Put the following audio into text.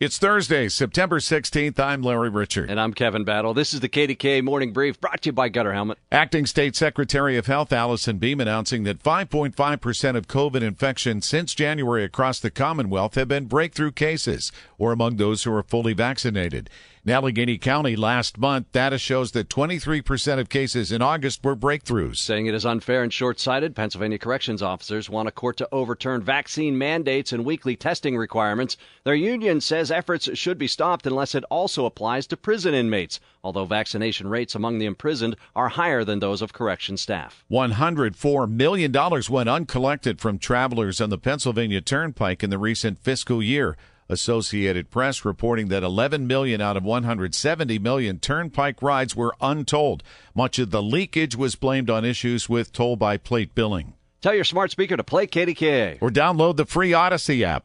It's Thursday, September 16th. I'm Larry Richert. And I'm Kevin Battle. This is the KDK Morning Brief brought to you by Gutter Helmet. Acting State Secretary of Health Alison Beam announcing that 5.5% of COVID infections since January across the Commonwealth have been breakthrough cases or among those who are fully vaccinated. In Allegheny County last month, data shows that 23% of cases in August were breakthroughs. Saying it is unfair and short sighted, Pennsylvania corrections officers want a court to overturn vaccine mandates and weekly testing requirements. Their union says efforts should be stopped unless it also applies to prison inmates, although vaccination rates among the imprisoned are higher than those of correction staff. $104 million went uncollected from travelers on the Pennsylvania Turnpike in the recent fiscal year. Associated Press reporting that 11 million out of 170 million turnpike rides were untold. Much of the leakage was blamed on issues with toll by plate billing. Tell your smart speaker to play KDKA or download the free Audacy app.